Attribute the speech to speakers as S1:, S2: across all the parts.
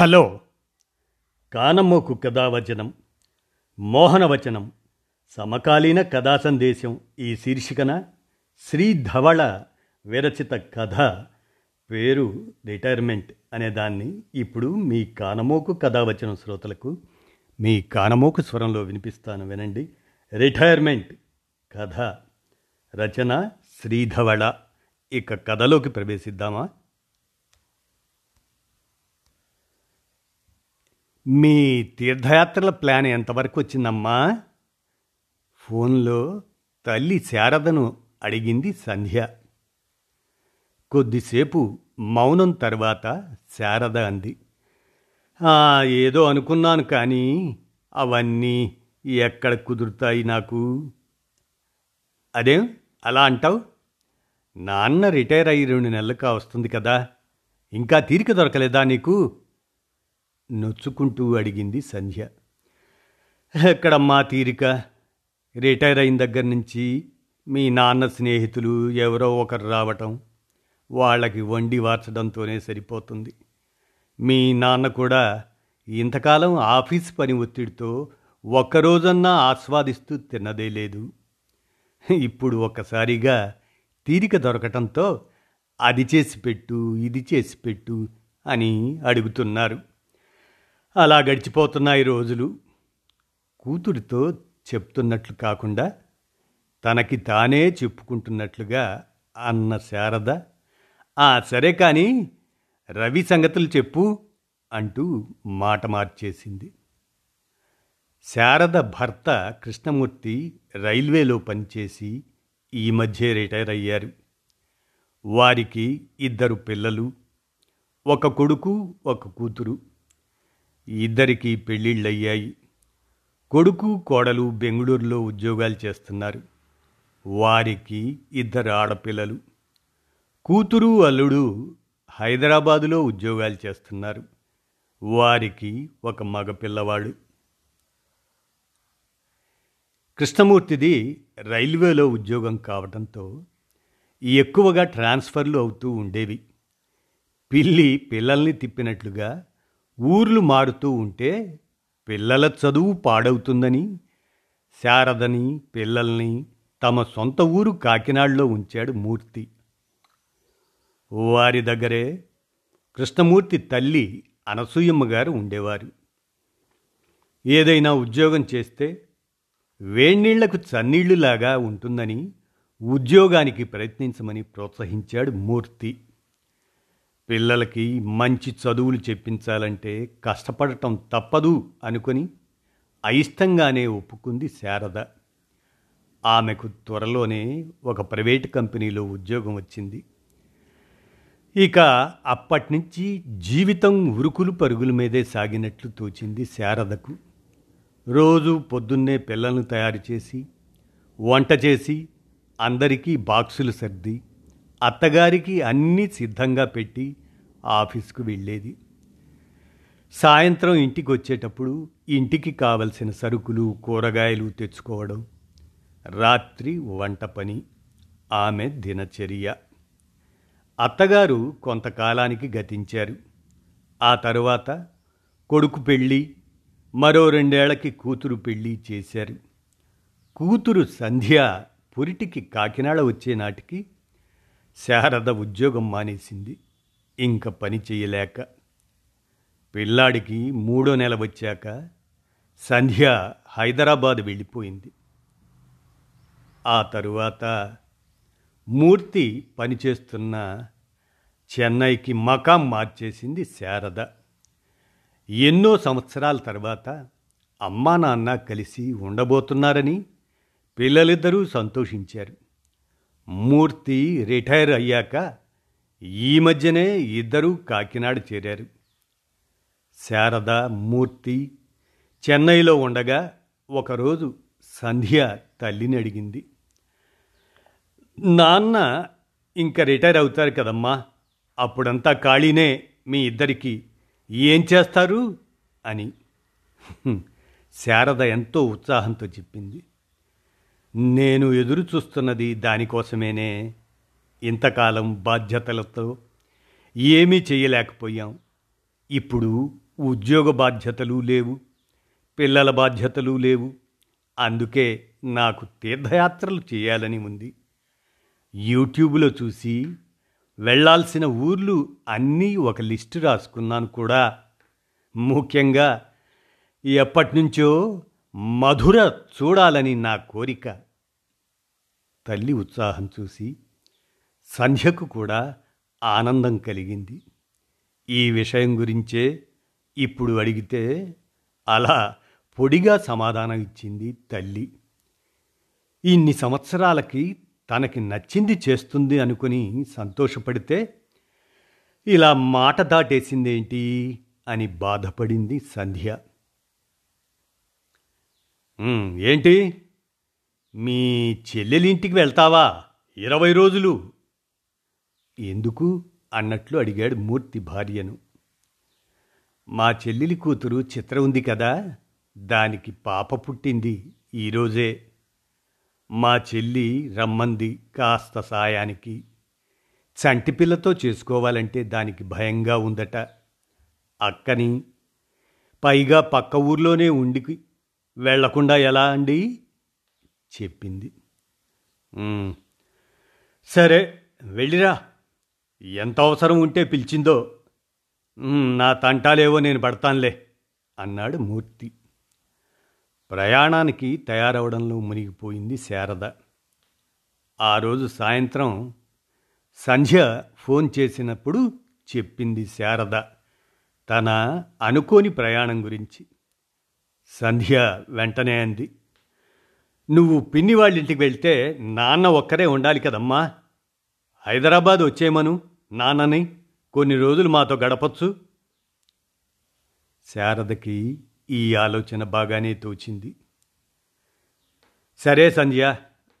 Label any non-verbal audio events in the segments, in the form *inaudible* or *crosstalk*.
S1: Hello. కానమ్మోకు కథావచనం మోహనవచనం సమకాలీన కథా సందేశం ఈ శీర్షికన శ్రీ ధవళ విరచిత కథ పేరు రిటైర్మెంట్ అనే దాన్ని ఇప్పుడు మీ కానమోకు కథావచనం శ్రోతలకు మీ కానమోకు స్వరంలో వినిపిస్తాను వినండి. రిటైర్మెంట్ కథ రచన శ్రీధవళ ఇక కథలోకి ప్రవేశిద్దామా? మీ తీర్థయాత్రల ప్లాన్ ఎంతవరకు వచ్చిందమ్మా? ఫోన్లో తల్లి శారదను అడిగింది సంధ్య. కొద్దిసేపు మౌనం తర్వాత శారద అంది. ఏదో అనుకున్నాను కానీ అవన్నీ ఎక్కడ కుదురుతాయి నాకు? అదేం? అలా అంటావు? నాన్న రిటైర్ అయ్యి రెండు నెలలుగా వస్తుంది కదా. ఇంకా తీరిక దొరకలేదా నీకు? నొచ్చుకుంటూ అడిగింది సంధ్య. ఎక్కడమ్మా తీరిక? రిటైర్ అయిన దగ్గర నుంచి మీ నాన్న స్నేహితులు ఎవరో ఒకరు రావటం వాళ్ళకి వండి వార్చడంతోనే సరిపోతుంది. మీ నాన్న కూడా ఇంతకాలం ఆఫీస్ పని ఒత్తిడితో ఒక్కరోజన్నా ఆస్వాదిస్తూ తిన్నదే లేదు. ఇప్పుడు ఒక్కసారిగా తీరిక దొరకటంతో అది చేసి పెట్టు ఇది చేసి పెట్టు అని అడుగుతున్నారు. అలా గడిచిపోతున్నాయి రోజులు. కూతురితో చెప్తున్నట్లు కాకుండా తనకి తానే చెప్పుకుంటున్నట్లుగా అన్న శారద ఆ సరే కానీ రవి సంగతులు చెప్పు అంటూ మాట మార్చేసింది. శారద భర్త కృష్ణమూర్తి రైల్వేలో పనిచేసి ఈ మధ్య రిటైర్ అయ్యారు. వారికి ఇద్దరు పిల్లలు ఒక కొడుకు ఒక కూతురు. ఇద్దరికీ పెళ్ళిళ్ళయ్యాయి. కొడుకు కోడలు బెంగళూరులో ఉద్యోగాలు చేస్తున్నారు. వారికి ఇద్దరు ఆడపిల్లలు. కూతురు అల్లుడు హైదరాబాదులో ఉద్యోగాలు చేస్తున్నారు. వారికి ఒక మగ పిల్లవాడు. కృష్ణమూర్తిది రైల్వేలో ఉద్యోగం కావడంతో ఎక్కువగా ట్రాన్స్ఫర్లు అవుతూ ఉండేవి. పిల్లి పిల్లల్ని తిప్పినట్లుగా ఊర్లు మారుతూ ఉంటే పిల్లల చదువు పాడవుతుందని శారదని పిల్లల్ని తమ సొంత ఊరు కాకినాడలో ఉంచాడు మూర్తి. వారి దగ్గరే కృష్ణమూర్తి తల్లి అనసూయమ్మ గారు ఉండేవారు. ఏదైనా ఉద్యోగం చేస్తే వేణీళ్ళకు చన్నీళ్ళులాగా ఉంటుందని ఉద్యోగానికి ప్రయత్నించమని ప్రోత్సహించాడు మూర్తి. పిల్లలకి మంచి చదువులు చెప్పించాలంటే కష్టపడటం తప్పదు అనుకొని అయిష్టంగానే ఒప్పుకుంది శారద. ఆమెకు త్వరలోనే ఒక ప్రైవేట్ కంపెనీలో ఉద్యోగం వచ్చింది. ఇక అప్పటినుంచి జీవితం ఉరుకులు పరుగుల మీదే సాగినట్లు తోచింది శారదకు. రోజు పొద్దున్నే పిల్లలను తయారు చేసి వంట చేసి అందరికీ బాక్సులు సర్ది అత్తగారికి అన్నీ సిద్ధంగా పెట్టి ఆఫీస్కు వెళ్ళేది. సాయంత్రం ఇంటికి వచ్చేటప్పుడు ఇంటికి కావలసిన సరుకులు కూరగాయలు తెచ్చుకోవడం. రాత్రి వంట పని ఆమె దినచర్య. అత్తగారు కొంతకాలానికి గతించారు. ఆ తరువాత కొడుకు పెళ్ళి మరో రెండేళ్ళకి కూతురు పెళ్ళి చేశారు. కూతురు సంధ్య పురిటికి కాకినాడ వచ్చే నాటికి శారద ఉద్యోగం మానేసింది. ఇంక పని చేయలేక పిల్లాడికి మూడో నెల వచ్చాక సంధ్య హైదరాబాద్ వెళ్ళిపోయింది. ఆ తరువాత మూర్తి పనిచేస్తున్న చెన్నైకి మకాం మార్చేసింది శారద. ఎన్నో సంవత్సరాల తర్వాత అమ్మా నాన్న కలిసి ఉండబోతున్నారని పిల్లలిద్దరూ సంతోషించారు. మూర్తి రిటైర్ అయ్యాక ఈ మధ్యనే ఇద్దరూ కాకినాడ చేరారు. శారద మూర్తి చెన్నైలో ఉండగా ఒకరోజు సంధ్య తల్లిని అడిగింది. నాన్న ఇంకా రిటైర్ అవుతారు కదమ్మా అప్పుడంతా ఖాళీనే మీ ఇద్దరికి ఏం చేస్తారు? అని. శారద ఎంతో ఉత్సాహంతో చెప్పింది. నేను ఎదురు చూస్తున్నది దానికోసమేనే ఇంతకాలం బాధ్యతలతో ఏమీ చేయలేకపోయాం. ఇప్పుడు ఉద్యోగ బాధ్యతలు లేవు పిల్లల బాధ్యతలు లేవు. అందుకే నాకు తీర్థయాత్రలు చేయాలని ఉంది. యూట్యూబ్లో చూసి వెళ్ళాల్సిన ఊర్లు అన్నీ ఒక లిస్టు రాసుకున్నాను కూడా. ముఖ్యంగా ఎప్పటినుంచో మధుర చూడాలని నా కోరిక. తల్లి ఉత్సాహం చూసి సంధ్యకు కూడా ఆనందం కలిగింది. ఈ విషయం గురించే ఇప్పుడు అడిగితే అలా పొడిగా సమాధానం ఇచ్చింది తల్లి. ఇన్ని సంవత్సరాలకి తనకి నచ్చింది చేస్తుంది అనుకుని సంతోషపడితే ఇలా మాట దాటేసిందేంటి అని బాధపడింది సంధ్య. ఏంటి? మీ చెల్లెలింటికి వెళ్తావా? ఇరవై రోజులు ఎందుకు అన్నట్లు అడిగాడు మూర్తి భార్యను. మా చెల్లెలి కూతురు చిత్ర ఉంది కదా దానికి పాప పుట్టింది ఈరోజే మా చెల్లి రమ్మంది కాస్త సాయానికి. చంటిపిల్లతో చేసుకోవాలంటే దానికి భయంగా ఉందట. అక్కని పైగా పక్క ఊర్లోనే ఉండి వెళ్ళకుండా ఎలా అండి? చెప్పింది. సరే వెళ్ళిరా. ఎంత అవసరం ఉంటే పిలిచిందో. నా తంటాలేవో నేను పడతానులే అన్నాడు మూర్తి. ప్రయాణానికి తయారవడంలో మునిగిపోయింది శారద. ఆ రోజు సాయంత్రం సంధ్య ఫోన్ చేసినప్పుడు చెప్పింది శారద తన అనుకోని ప్రయాణం గురించి. సంధ్య వెంటనే అంది నువ్వు పిన్ని వాళ్ళ ఇంటికి వెళ్తే నాన్న ఒక్కరే ఉండాలి కదమ్మా. హైదరాబాద్ వచ్చేమను నాన్నని కొన్ని రోజులు మాతో గడపచ్చు. శారదకి ఈ ఆలోచన బాగానే తోచింది. సరే సంధ్య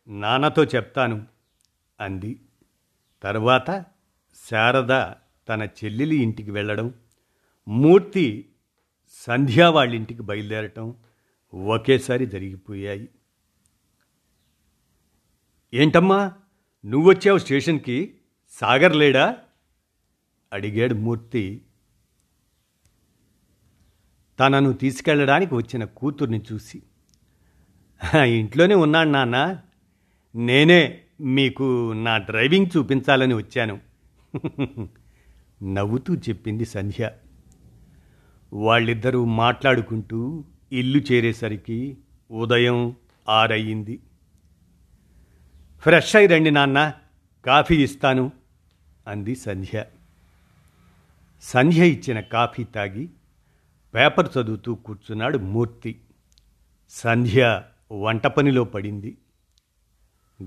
S1: నాన్నతో చెప్తాను అంది. తర్వాత శారద తన చెల్లెలి ఇంటికి వెళ్ళడం మూర్తి సంధ్యా వాళ్ళ ఇంటికి బయలుదేరటం ఒకేసారి జరిగిపోయాయి. ఏంటమ్మా నువ్వొచ్చావు స్టేషన్కి? సాగర్ లేడా? అడిగాడు మూర్తి. తనను తీసుకెళ్ళడానికి వచ్చిన కూతుర్ని చూసి. ఇంట్లోనే ఉన్నాను నాన్న. నేనే మీకు నా డ్రైవింగ్ చూపించాలని వచ్చాను. నవ్వుతూ చెప్పింది సంధ్య. వాళ్ళిద్దరూ మాట్లాడుకుంటూ ఇల్లు చేరేసరికి ఉదయం ఆరయ్యింది ఫ్రెష్ అయి రండి నాన్న. కాఫీ ఇస్తాను. అంది సంధ్య. సంధ్య ఇచ్చిన కాఫీ తాగి పేపర్ చదువుతూ కూర్చున్నాడు మూర్తి. సంధ్య వంట పనిలో పడింది.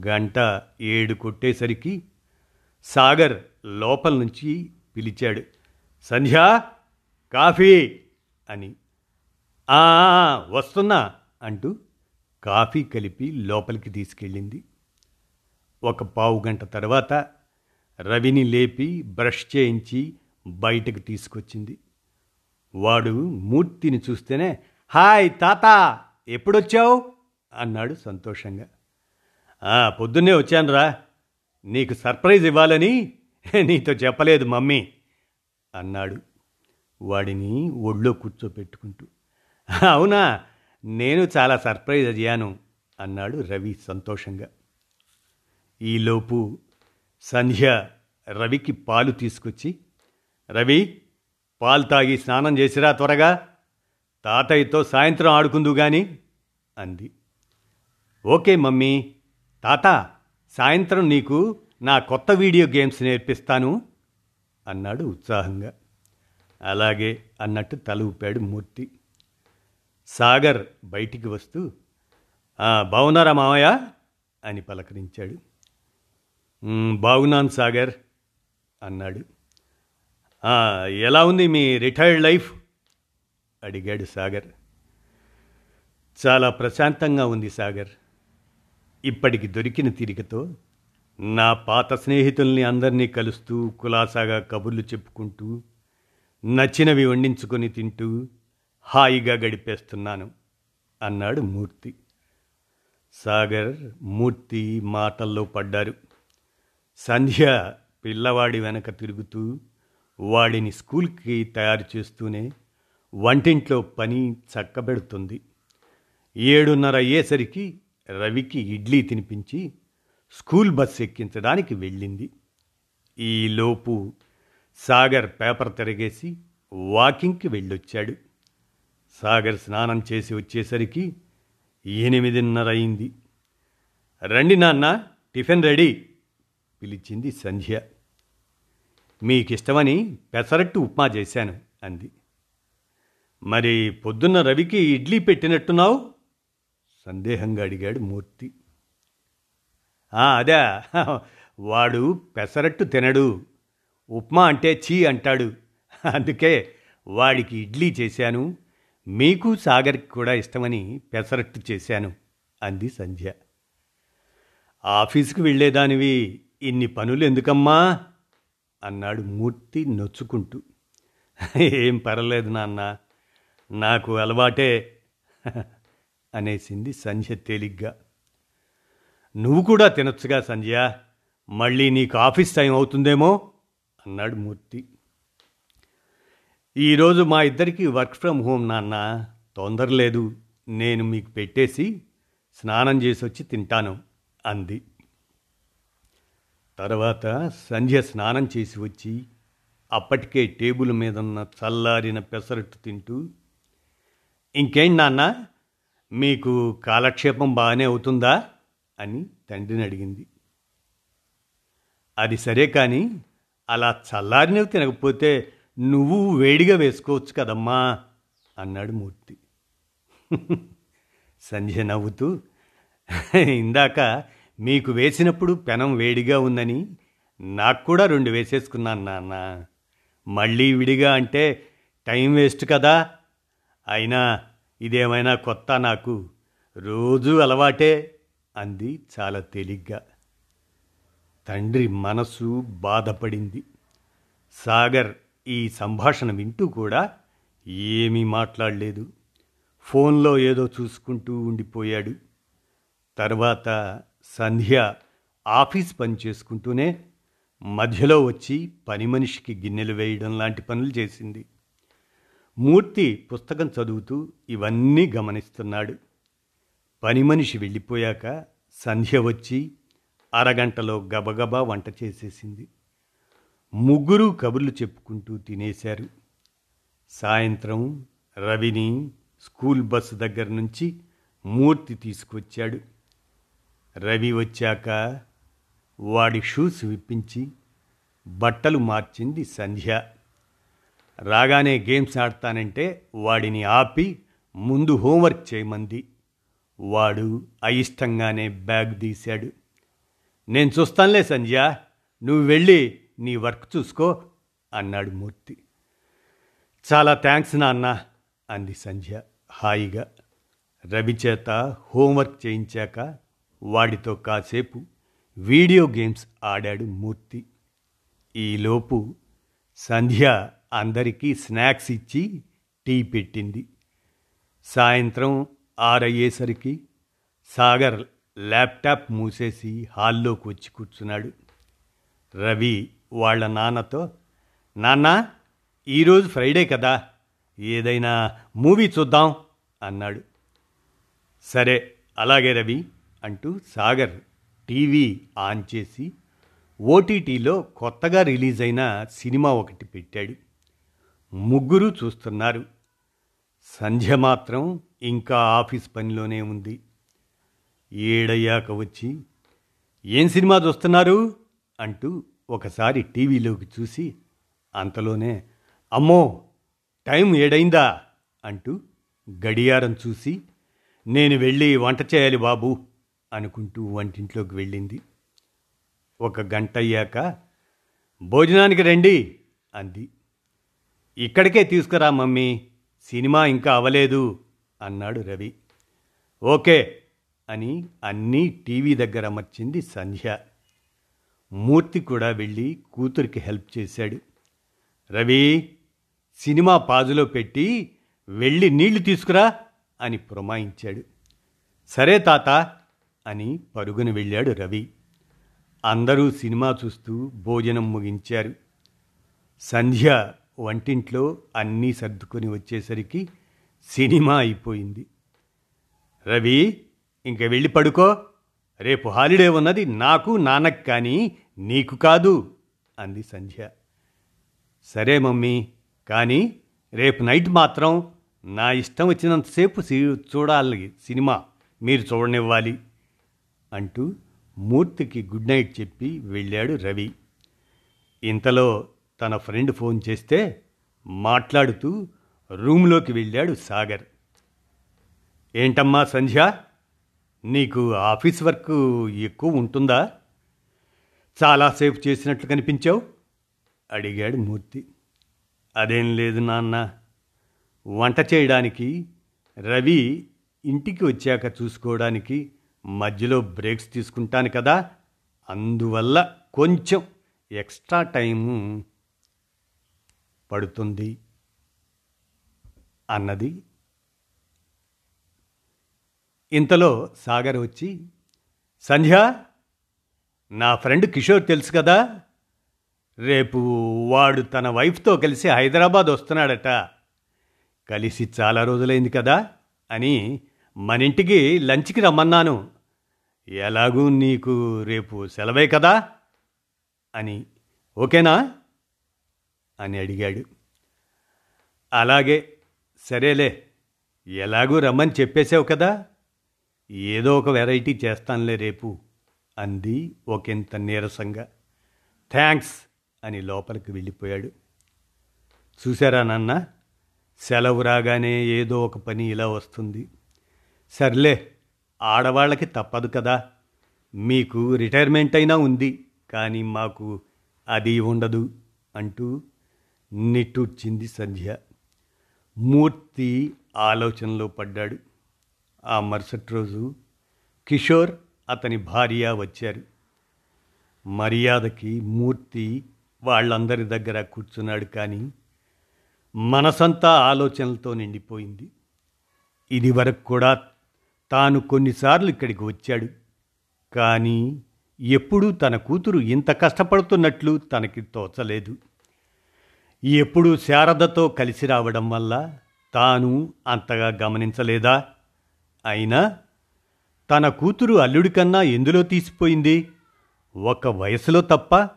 S1: గంట ఏడు కొట్టేసరికి సాగర్ లోపల నుంచి పిలిచాడు సంధ్య కాఫీ అని. వస్తున్నా అంటూ కాఫీ కలిపి లోపలికి తీసుకెళ్ళింది. ఒక పావు గంట తర్వాత రవిని లేపి బ్రష్ చేయించి బయటకు తీసుకొచ్చింది. వాడు మూర్తిని చూస్తేనే హాయ్ తాత ఎప్పుడొచ్చావు? అన్నాడు సంతోషంగా. "ఆ, పొద్దున్నే వచ్చానురా. నీకు సర్ప్రైజ్ ఇవ్వాలని *laughs* నీతో చెప్పలేదు మమ్మీ అన్నాడు. వాడిని ఒళ్ళో కూర్చోపెట్టుకుంటూ అవునా నేను చాలా సర్ప్రైజ్ అయ్యాను అన్నాడు రవి సంతోషంగా. ఈలోపు సంధ్య రవికి పాలు తీసుకొచ్చి రవి పాలు తాగి స్నానం చేసిరా త్వరగా. తాతయ్యతో సాయంత్రం ఆడుకుందు గాని అంది. Okay mummy. తాత సాయంత్రం నీకు నా కొత్త వీడియో గేమ్స్ నేర్పిస్తాను అన్నాడు ఉత్సాహంగా. అలాగే అన్నట్టు తల ఊపాడు మూర్తి. సాగర్ బయటికి వస్తూ బావునారా బాగున్నారా అని పలకరించాడు. బాగున్నాను సాగర్ అన్నాడు. ఎలా ఉంది మీ రిటైర్డ్ లైఫ్? అడిగాడు సాగర్. చాలా ప్రశాంతంగా ఉంది సాగర్. ఇప్పటికి దొరికిన తీరికతో నా పాత స్నేహితుల్ని అందరినీ కలుస్తూ కులాసాగా కబుర్లు చెప్పుకుంటూ నచ్చినవి వండించుకొని తింటూ హాయిగా గడిపేస్తున్నాను అన్నాడు మూర్తి. సాగర్ మూర్తి మాటల్లో పడ్డారు. సంధ్య పిల్లవాడి వెనక తిరుగుతూ వాడిని స్కూల్కి తయారు చేస్తూనే వంటింట్లో పని చక్కబెడుతుంది. ఏడున్నర అయ్యేసరికి రవికి ఇడ్లీ తినిపించి స్కూల్ బస్ ఎక్కించడానికి వెళ్ళింది. ఈలోపు సాగర్ పేపర్ తిరగేసి వాకింగ్కి వెళ్ళొచ్చాడు. సాగర్ స్నానం చేసి వచ్చేసరికి ఎనిమిదిన్నర అయింది. రండి నాన్న టిఫిన్ రెడీ. పిలిచింది సంధ్య. మీకిష్టమని పెసరట్టు ఉప్మా చేశాను అంది. మరి పొద్దున్న రవికి ఇడ్లీ పెట్టినట్టున్నావు? సందేహంగా అడిగాడు మూర్తి. అదే. వాడు పెసరట్టు తినడు. ఉప్మా అంటే చీ అంటాడు. అందుకే వాడికి ఇడ్లీ చేశాను. మీకు సాగర్కి కూడా ఇష్టమని పెసరట్టు చేశాను అంది సంధ్య. ఆఫీసుకు వెళ్ళేదానివి ఇన్ని పనులు ఎందుకమ్మా అన్నాడు మూర్తి నొచ్చుకుంటూ. ఏం పర్లేదు నాన్న నాకు అలవాటే *laughs* అనేసింది సంధ్య తేలిగ్గా. నువ్వు కూడా తినొచ్చుగా సంధ్య మళ్ళీ నీకు ఆఫీస్ టైం అవుతుందేమో? అన్నాడు మూర్తి. ఈరోజు మా ఇద్దరికి వర్క్ ఫ్రమ్ హోమ్ నాన్న తొందర లేదు నేను మీకు పెట్టేసి స్నానం చేసి వచ్చి తింటాను అంది. తర్వాత సంధ్య స్నానం చేసి వచ్చి అప్పటికే టేబుల్ మీద ఉన్న చల్లారిన పెసరట్టు తింటూ ఇంకేంటి నాన్న మీకు కాలక్షేపం బాగానే అవుతుందా? అని తండ్రిని అడిగింది. అది సరే కానీ అలా చల్లారినవి తినకపోతే నువ్వు వేడిగా వేసుకోవచ్చు కదమ్మా అన్నాడు మూర్తి. సంధ్య నవ్వుతూ ఇందాక మీకు వేసినప్పుడు పెనం వేడిగా ఉందని నాకు కూడా రెండు వేసేసుకున్నాను నాన్న. మళ్ళీ విడిగా అంటే టైం వేస్ట్ కదా. అయినా ఇదేమైనా కొత్త నాకు? రోజూ అలవాటే అంది చాలా తేలిగ్గా. తండ్రి మనసు బాధపడింది. సాగర్ ఈ సంభాషణ వింటూ కూడా ఏమీ మాట్లాడలేదు. ఫోన్లో ఏదో చూసుకుంటూ ఉండిపోయాడు. తర్వాత సంధ్య ఆఫీస్ పని చేసుకుంటూనే మధ్యలో వచ్చి పని మనిషికి గిన్నెలు వేయడం లాంటి పనులు చేసింది. మూర్తి పుస్తకం చదువుతూ ఇవన్నీ గమనిస్తున్నాడు. పని మనిషి వెళ్ళిపోయాక సంధ్య వచ్చి అరగంటలో గబగబా వంట చేసేసింది. ముగ్గురు కబుర్లు చెప్పుకుంటూ తినేశారు. సాయంత్రం రవిని స్కూల్ బస్సు దగ్గర నుంచి మూర్తి తీసుకొచ్చాడు రవి వచ్చాక వాడి షూస్ విప్పించి బట్టలు మార్చింది సంధ్య. రాగానే గేమ్స్ ఆడతానంటే వాడిని ఆపి ముందు హోంవర్క్ చేయమంది. వాడు అయిష్టంగానే బ్యాగ్ తీశాడు. నేను చూస్తానులే సంధ్య నువ్వు వెళ్ళి నీ వర్క్ చూసుకో అన్నాడు మూర్తి. చాలా థ్యాంక్స్ నాన్న అంది సంధ్య హాయిగా. రవి చేత హోంవర్క్ చేయించాక వాడితో కాసేపు వీడియో గేమ్స్ ఆడాడు మూర్తి. ఈలోపు సంధ్య అందరికీ స్నాక్స్ ఇచ్చి టీ పెట్టింది. సాయంత్రం ఆరయ్యేసరికి సాగర్ ల్యాప్టాప్ మూసేసి హాల్లోకి వచ్చి కూర్చున్నాడు. రవి వాళ్ళ నాన్నతో నాన్న ఈరోజు ఫ్రైడే కదా ఏదైనా మూవీ చూద్దాం అన్నాడు. సరే అలాగే రవి అంటూ సాగర్ టీవీ ఆన్ చేసి ఓటీటీలో కొత్తగా రిలీజ్ అయిన సినిమా ఒకటి పెట్టాడు. ముగ్గురు చూస్తున్నారు. సంధ్య మాత్రం ఇంకా ఆఫీస్ పనిలోనే ఉంది. ఏడయ్యాక వచ్చి ఏం సినిమా చూస్తున్నారు? అంటూ ఒకసారి టీవీలోకి చూసి అంతలోనే అమ్మో టైం ఏడైందా? అంటూ గడియారం చూసి నేను వెళ్ళి వంట చేయాలి బాబు. అనుకుంటూ వంటింట్లోకి వెళ్ళింది. ఒక గంట అయ్యాక భోజనానికి రండి అంది. ఇక్కడికే తీసుకురా మమ్మీ సినిమా ఇంకా అవలేదు అన్నాడు రవి. ఓకే అని అన్నీ టీవీ దగ్గర అమర్చింది సంధ్య. మూర్తి కూడా వెళ్ళి కూతురికి హెల్ప్ చేశాడు. రవి సినిమా పాజులో పెట్టి వెళ్ళి నీళ్ళు తీసుకురా అని పురమాయించాడు. సరే తాత అని పరుగున వెళ్ళాడు రవి. అందరూ సినిమా చూస్తూ భోజనం ముగించారు. సంధ్య వంటింట్లో అన్నీ సర్దుకొని వచ్చేసరికి సినిమా అయిపోయింది. రవి ఇంక వెళ్ళి పడుకో. రేపు హాలిడే ఉన్నది నాకు నాన్నకు కానీ నీకు కాదు అంది సంధ్య. సరే మమ్మీ కానీ రేపు నైట్ మాత్రం నా ఇష్టం వచ్చినంతసేపు చూడాలి సినిమా. మీరు చూడనివ్వాలి. అంటూ మూర్తికి గుడ్ నైట్ చెప్పి వెళ్ళాడు రవి. ఇంతలో తన ఫ్రెండ్ ఫోన్ చేస్తే మాట్లాడుతూ రూమ్లోకి వెళ్ళాడు సాగర్. ఏంటమ్మా సంధ్య నీకు ఆఫీస్ వర్క్ ఎక్కువ ఉంటుందా? చాలాసేపు చేసినట్లు కనిపించావు? అడిగాడు మూర్తి. అదేం లేదు నాన్న. వంట చేయడానికి రవి ఇంటికి వచ్చాక చూసుకోవడానికి మధ్యలో బ్రేక్స్ తీసుకుంటాను కదా. అందువల్ల కొంచెం ఎక్స్ట్రా టైము పడుతుంది అన్నది. ఇంతలో సాగర్ వచ్చి సంధ్య నా ఫ్రెండ్ కిషోర్ తెలుసు కదా. రేపు వాడు తన వైఫ్తో కలిసి హైదరాబాద్ వస్తున్నాడట. కలిసి చాలా రోజులైంది కదా అని మన ఇంటికి లంచ్కి రమ్మన్నాను. ఎలాగూ నీకు రేపు సెలవే కదా? అని ఓకేనా? అని అడిగాడు. అలాగే సరేలే ఎలాగూ రమ్మని చెప్పేశావు కదా? ఏదో ఒక వెరైటీ చేస్తానులే రేపు అంది ఒకంత నీరసంగా. థ్యాంక్స్ అని లోపలికి వెళ్ళిపోయాడు. చూసారా నాన్న సెలవు రాగానే ఏదో ఒక పని ఇలా వస్తుంది. సర్లే ఆడవాళ్ళకి తప్పదు కదా. మీకు రిటైర్మెంట్ అయినా ఉంది కానీ మాకు అది ఉండదు అంటూ నిట్టూర్చింది సంధ్య. మూర్తి ఆలోచనలో పడ్డాడు. ఆ మరుసటి రోజు కిషోర్ అతని భార్య వచ్చారు. మర్యాదకి మూర్తి వాళ్ళందరి దగ్గర కూర్చున్నాడు కానీ మనసంతా ఆలోచనలతో నిండిపోయింది. ఇది వరకు కూడా తాను కొన్నిసార్లు ఇక్కడికి వచ్చాడు. కానీ ఎప్పుడూ తన కూతురు ఇంత కష్టపడుతున్నట్లు తనకి తోచలేదు. ఎప్పుడూ శారదతో కలిసి రావడం వల్ల తాను అంతగా గమనించలేదా? అయినా తన కూతురు అల్లుడి కన్నా ఎందులో తీసిపోయింది? ఒక వయసులో తప్ప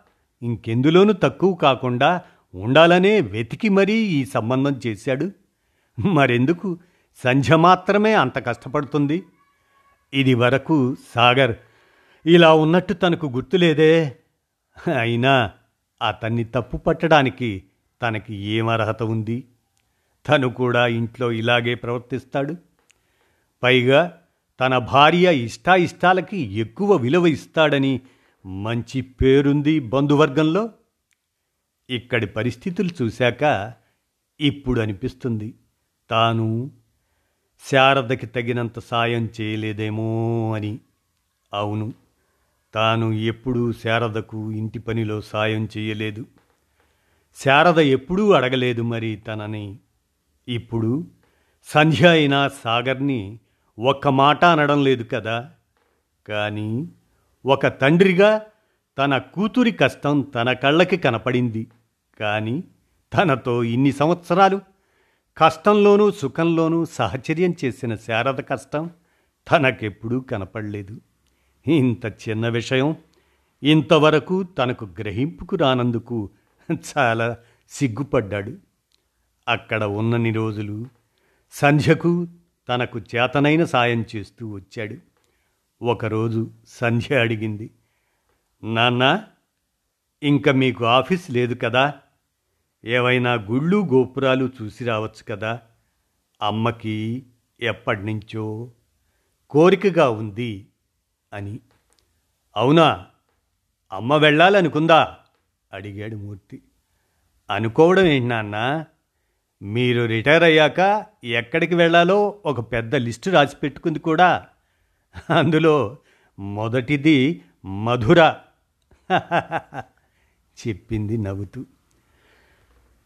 S1: ఇంకెందులోనూ తక్కువ కాకుండా ఉండాలనే వెతికి మరీ ఈ సంబంధం చేశాడు. మరెందుకు? సంధ్య మాత్రమే అంత కష్టపడుతుంది. ఇది వరకు సాగర్ ఇలా ఉన్నట్టు తనకు గుర్తులేదే. అయినా అతన్ని తప్పు పట్టడానికి తనకి ఏం అర్హత ఉంది? తను కూడా ఇంట్లో ఇలాగే ప్రవర్తిస్తాడు. పైగా తన భార్య ఇష్టాయిష్టాలకి ఎక్కువ విలువ ఇస్తాడని మంచి పేరుంది బంధువర్గంలో. ఇక్కడి పరిస్థితులు చూశాక ఇప్పుడు అనిపిస్తుంది. తాను శారదకి తగినంత సాయం చేయలేదేమో అని. అవును తాను ఎప్పుడూ శారదకు ఇంటి పనిలో సాయం చేయలేదు. శారద ఎప్పుడూ అడగలేదు మరి తనని. ఇప్పుడు సంధ్య అయినా సాగర్ని ఒక్క మాట అనడం లేదు కదా. కానీ ఒక తండ్రిగా తన కూతురి కష్టం తన కళ్ళకి కనపడింది. కానీ తనతో ఇన్ని సంవత్సరాలు కష్టంలోనూ సుఖంలోనూ సహచర్యం చేసిన శారద కష్టం తనకెప్పుడూ కనపడలేదు. ఇంత చిన్న విషయం ఇంతవరకు తనకు గ్రహింపుకు రానందుకు చాలా సిగ్గుపడ్డాడు. అక్కడ ఉన్నన్ని రోజులు సంధ్యకు తనకు చేతనైన సాయం చేస్తూ వచ్చాడు. ఒకరోజు సంధ్య అడిగింది నాన్న ఇంక మీకు ఆఫీస్ లేదు కదా? ఏవైనా గుళ్ళు గోపురాలు చూసి రావచ్చు కదా. అమ్మకి ఎప్పటినుంచో కోరికగా ఉంది అని. అవునా? అమ్మ వెళ్ళాలనుకుందా? అడిగాడు మూర్తి. అనుకోవడం ఏంటి నాన్న? మీరు రిటైర్ అయ్యాక ఎక్కడికి వెళ్ళాలో ఒక పెద్ద లిస్టు రాసి పెట్టుకుంది కూడా. అందులో మొదటిది మధుర. *laughs* చెప్పింది నవ్వుతూ.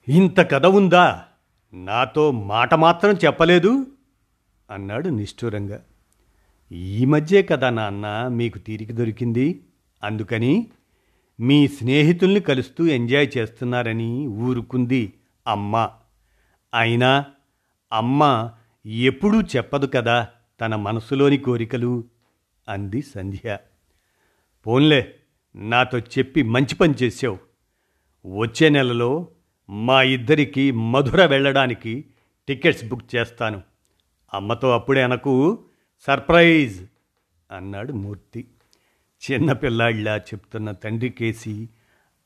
S1: ఇంత కథ ఉందా? నాతో మాట మాత్రం చెప్పలేదు అన్నాడు నిష్ఠూరంగా. ఈ మధ్యే కదా నాన్న మీకు తీరిక దొరికింది. అందుకని మీ స్నేహితుల్ని కలుస్తూ ఎంజాయ్ చేస్తున్నారని ఊరుకుంది అమ్మ. అయినా అమ్మ ఎప్పుడూ చెప్పదు కదా తన మనసులోని కోరికలు అంది సంధ్య. పోన్లే నాతో చెప్పి మంచి పని చేసావు వచ్చే నెలలో మా ఇద్దరికి మధుర వెళ్ళడానికి టికెట్స్ బుక్ చేస్తాను. అమ్మతో అప్పుడే అనకు సర్ప్రైజ్ అన్నాడు మూర్తి. చిన్నపిల్లాళ్ళ చెప్తున్న తండ్రి కేసి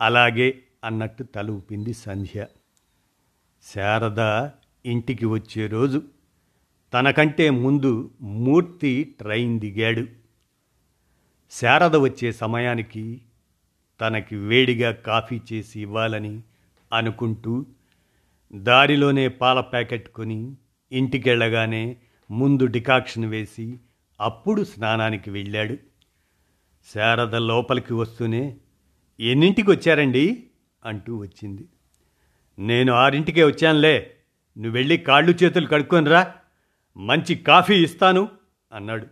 S1: అలాగే అన్నట్టు తల ఊపింది సంధ్య. శారద ఇంటికి వచ్చే రోజు తనకంటే ముందు మూర్తి ట్రైన్ దిగాడు. శారద వచ్చే సమయానికి తనకి వేడిగా కాఫీ చేసి ఇవ్వాలని అనుకుంటూ దారిలోనే పాల ప్యాకెట్ కొని ఇంటికెళ్ళగానే ముందు డికాక్షన్ వేసి అప్పుడు స్నానానికి వెళ్ళాడు. శారద లోపలికి వస్తూనే ఎన్నింటికి వచ్చారండి అంటూ వచ్చింది. నేను ఆరింటికే వచ్చానులే. నువ్వు వెళ్ళి కాళ్ళు చేతులు కడుక్కొనిరా మంచి కాఫీ ఇస్తాను అన్నాడు.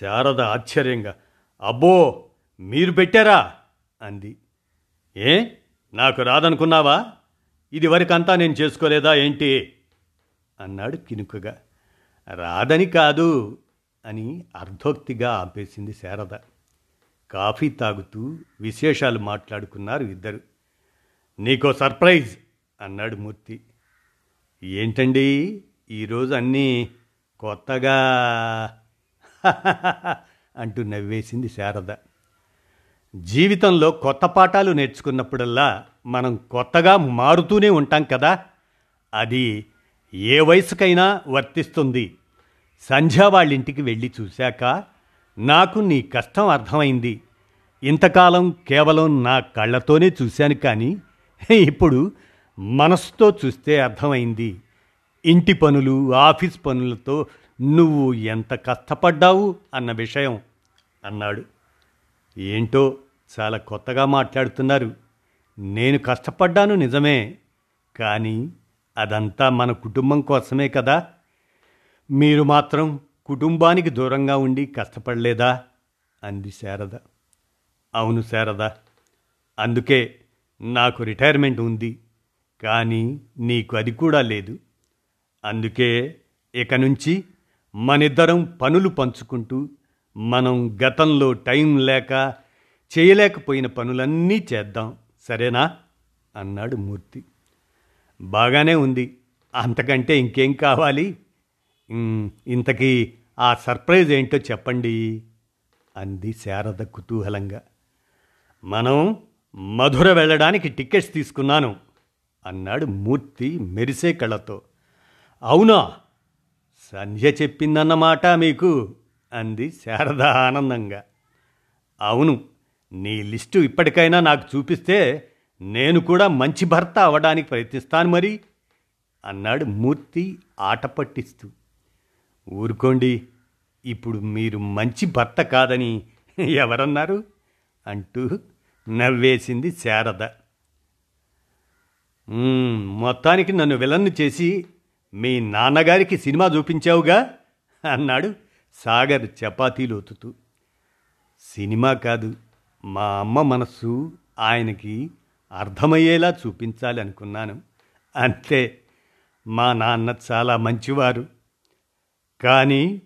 S1: శారద ఆశ్చర్యంగా అబ్బో మీరు పెట్టారా? అంది. ఏ? నాకు రాదనుకున్నావా? ఇది వరకంతా నేను చేసుకోలేదా ఏంటి? అన్నాడు కినుకగా. రాదని కాదు అని అర్ధోక్తిగా ఆపేసింది శారద. కాఫీ తాగుతూ విశేషాలు మాట్లాడుకున్నారు ఇద్దరు. నీకో సర్ప్రైజ్ అన్నాడు మూర్తి. ఏంటండి? ఈరోజు అన్నీ కొత్తగా? *laughs* అంటూ నవ్వేసింది శారద. జీవితంలో కొత్త పాఠాలు నేర్చుకున్నప్పుడల్లా మనం కొత్తగా మారుతూనే ఉంటాం కదా. అది ఏ వయసుకైనా వర్తిస్తుంది. సంధ్యా వాళ్ళింటికి వెళ్ళి చూశాక నాకు నీ కష్టం అర్థమైంది. ఇంతకాలం కేవలం నా కళ్ళతోనే చూశాను కానీ ఇప్పుడు మనసుతో చూస్తే అర్థమైంది. ఇంటి పనులు ఆఫీస్ పనులతో నువ్వు ఎంత కష్టపడ్డావు అన్న విషయం అన్నాడు. ఏంటో చాలా కొత్తగా మాట్లాడుతున్నారు. నేను కష్టపడ్డాను నిజమే కానీ అదంతా మన కుటుంబం కోసమే కదా. మీరు మాత్రం కుటుంబానికి దూరంగా ఉండి కష్టపడలేదా? అంది శారద. అవును శారద. అందుకే నాకు రిటైర్మెంట్ ఉంది కానీ నీకు అది కూడా లేదు. అందుకే ఇక నుంచి మనిద్దరం పనులు పంచుకుంటూ మనం గతంలో టైం లేక చేయలేకపోయిన పనులన్నీ చేద్దాం సరేనా? అన్నాడు మూర్తి. బాగానే ఉంది. అంతకంటే ఇంకేం కావాలి? ఇంతకీ ఆ సర్ప్రైజ్ ఏంటో చెప్పండి అంది శారద కుతూహలంగా. మనం మధుర వెళ్ళడానికి టికెట్స్ తీసుకున్నాను అన్నాడు మూర్తి మెరిసే కళ్ళతో. అవునా? సంధ్య చెప్పిందన్నమాట మీకు. అంది శారద ఆనందంగా. అవును నీ లిస్టు ఇప్పటికైనా నాకు చూపిస్తే నేను కూడా మంచి భర్త అవడానికి ప్రయత్నిస్తాను మరి అన్నాడు మూర్తి ఆట పట్టిస్తూ ఊరుకోండి ఇప్పుడు మీరు మంచి భర్త కాదని ఎవరన్నారు? అంటూ నవ్వేసింది శారద. మొత్తానికి నన్ను విలన్ను చేసి మీ నాన్నగారికి సినిమా చూపించావుగా అన్నాడు సాగర్ చపాతీలు ఒత్తుతూ సినిమా కాదు మా అమ్మ మనస్సు ఆయనకి అర్థమయ్యేలా చూపించాలి అనుకున్నాను. అంతే మా నాన్న చాలా మంచివారు. కానీ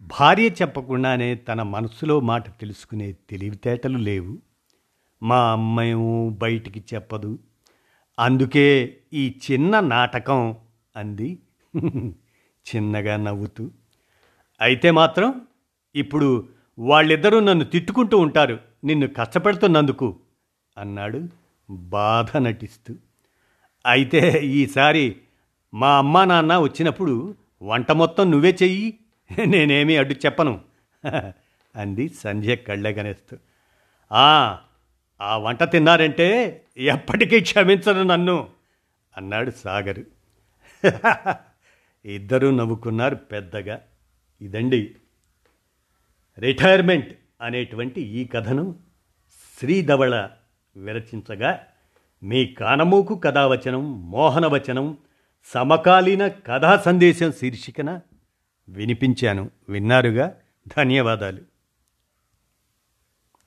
S1: భార్య చెప్పకుండానే తన మనసులో మాట తెలుసుకునే తెలివితేటలు లేవు. మా అమ్మేమో బయటికి చెప్పదు. అందుకే ఈ చిన్న నాటకం అంది. *laughs* చిన్నగా నవ్వుతూ. అయితే మాత్రం ఇప్పుడు వాళ్ళిద్దరూ నన్ను తిట్టుకుంటూ ఉంటారు. నిన్ను కష్టపెడుతున్నందుకు అన్నాడు బాధ నటిస్తూ. అయితే ఈసారి మా అమ్మా నాన్న వచ్చినప్పుడు వంట మొత్తం నువ్వే చెయ్యి నేనేమీ అడ్డు చెప్పను అంది సంధ్య కళ్ళగనేస్తూ. ఆ వంట తిన్నారంటే ఎప్పటికీ క్షమించను నన్ను అన్నాడు సాగరు. *laughs* ఇద్దరూ నవ్వుకున్నారు పెద్దగా. ఇదండి రిటైర్మెంట్ అనేటువంటి ఈ కథను శ్రీధవళ విరచించగా మీ కానమూకు కథావచనం మోహనవచనం సమకాలీన కథా సందేశం శీర్షికన వినిపించాను. విన్నారుగా? ధన్యవాదాలు.